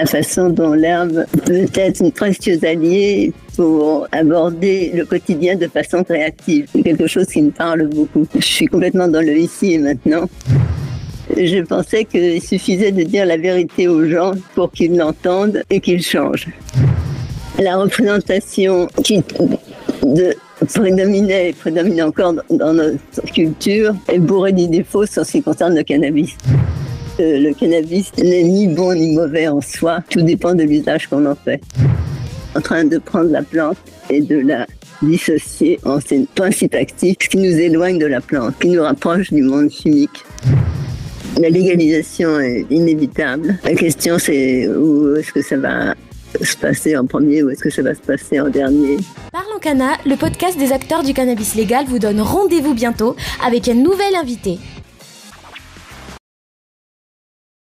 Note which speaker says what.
Speaker 1: la façon dont l'herbe peut être une précieuse alliée pour aborder le quotidien de façon créative. C'est quelque chose qui me parle beaucoup. Je suis complètement dans le ici et maintenant. Je pensais qu'il suffisait de dire la vérité aux gens pour qu'ils l'entendent et qu'ils changent. La représentation qui prédominait et prédomine encore dans notre culture est bourrée d'idées fausses en ce qui concerne le cannabis. Le cannabis n'est ni bon ni mauvais en soi, tout dépend de l'usage qu'on en fait. En train de prendre la plante et de la dissocier en ses principes actifs, ce qui nous éloigne de la plante, qui nous rapproche du monde chimique. La légalisation est inévitable. La question c'est où est-ce que ça va se passer en premier ou est-ce que ça va se passer en dernier
Speaker 2: Parlons Cana, le podcast des acteurs du cannabis légal vous donne rendez-vous bientôt avec un nouvel invité.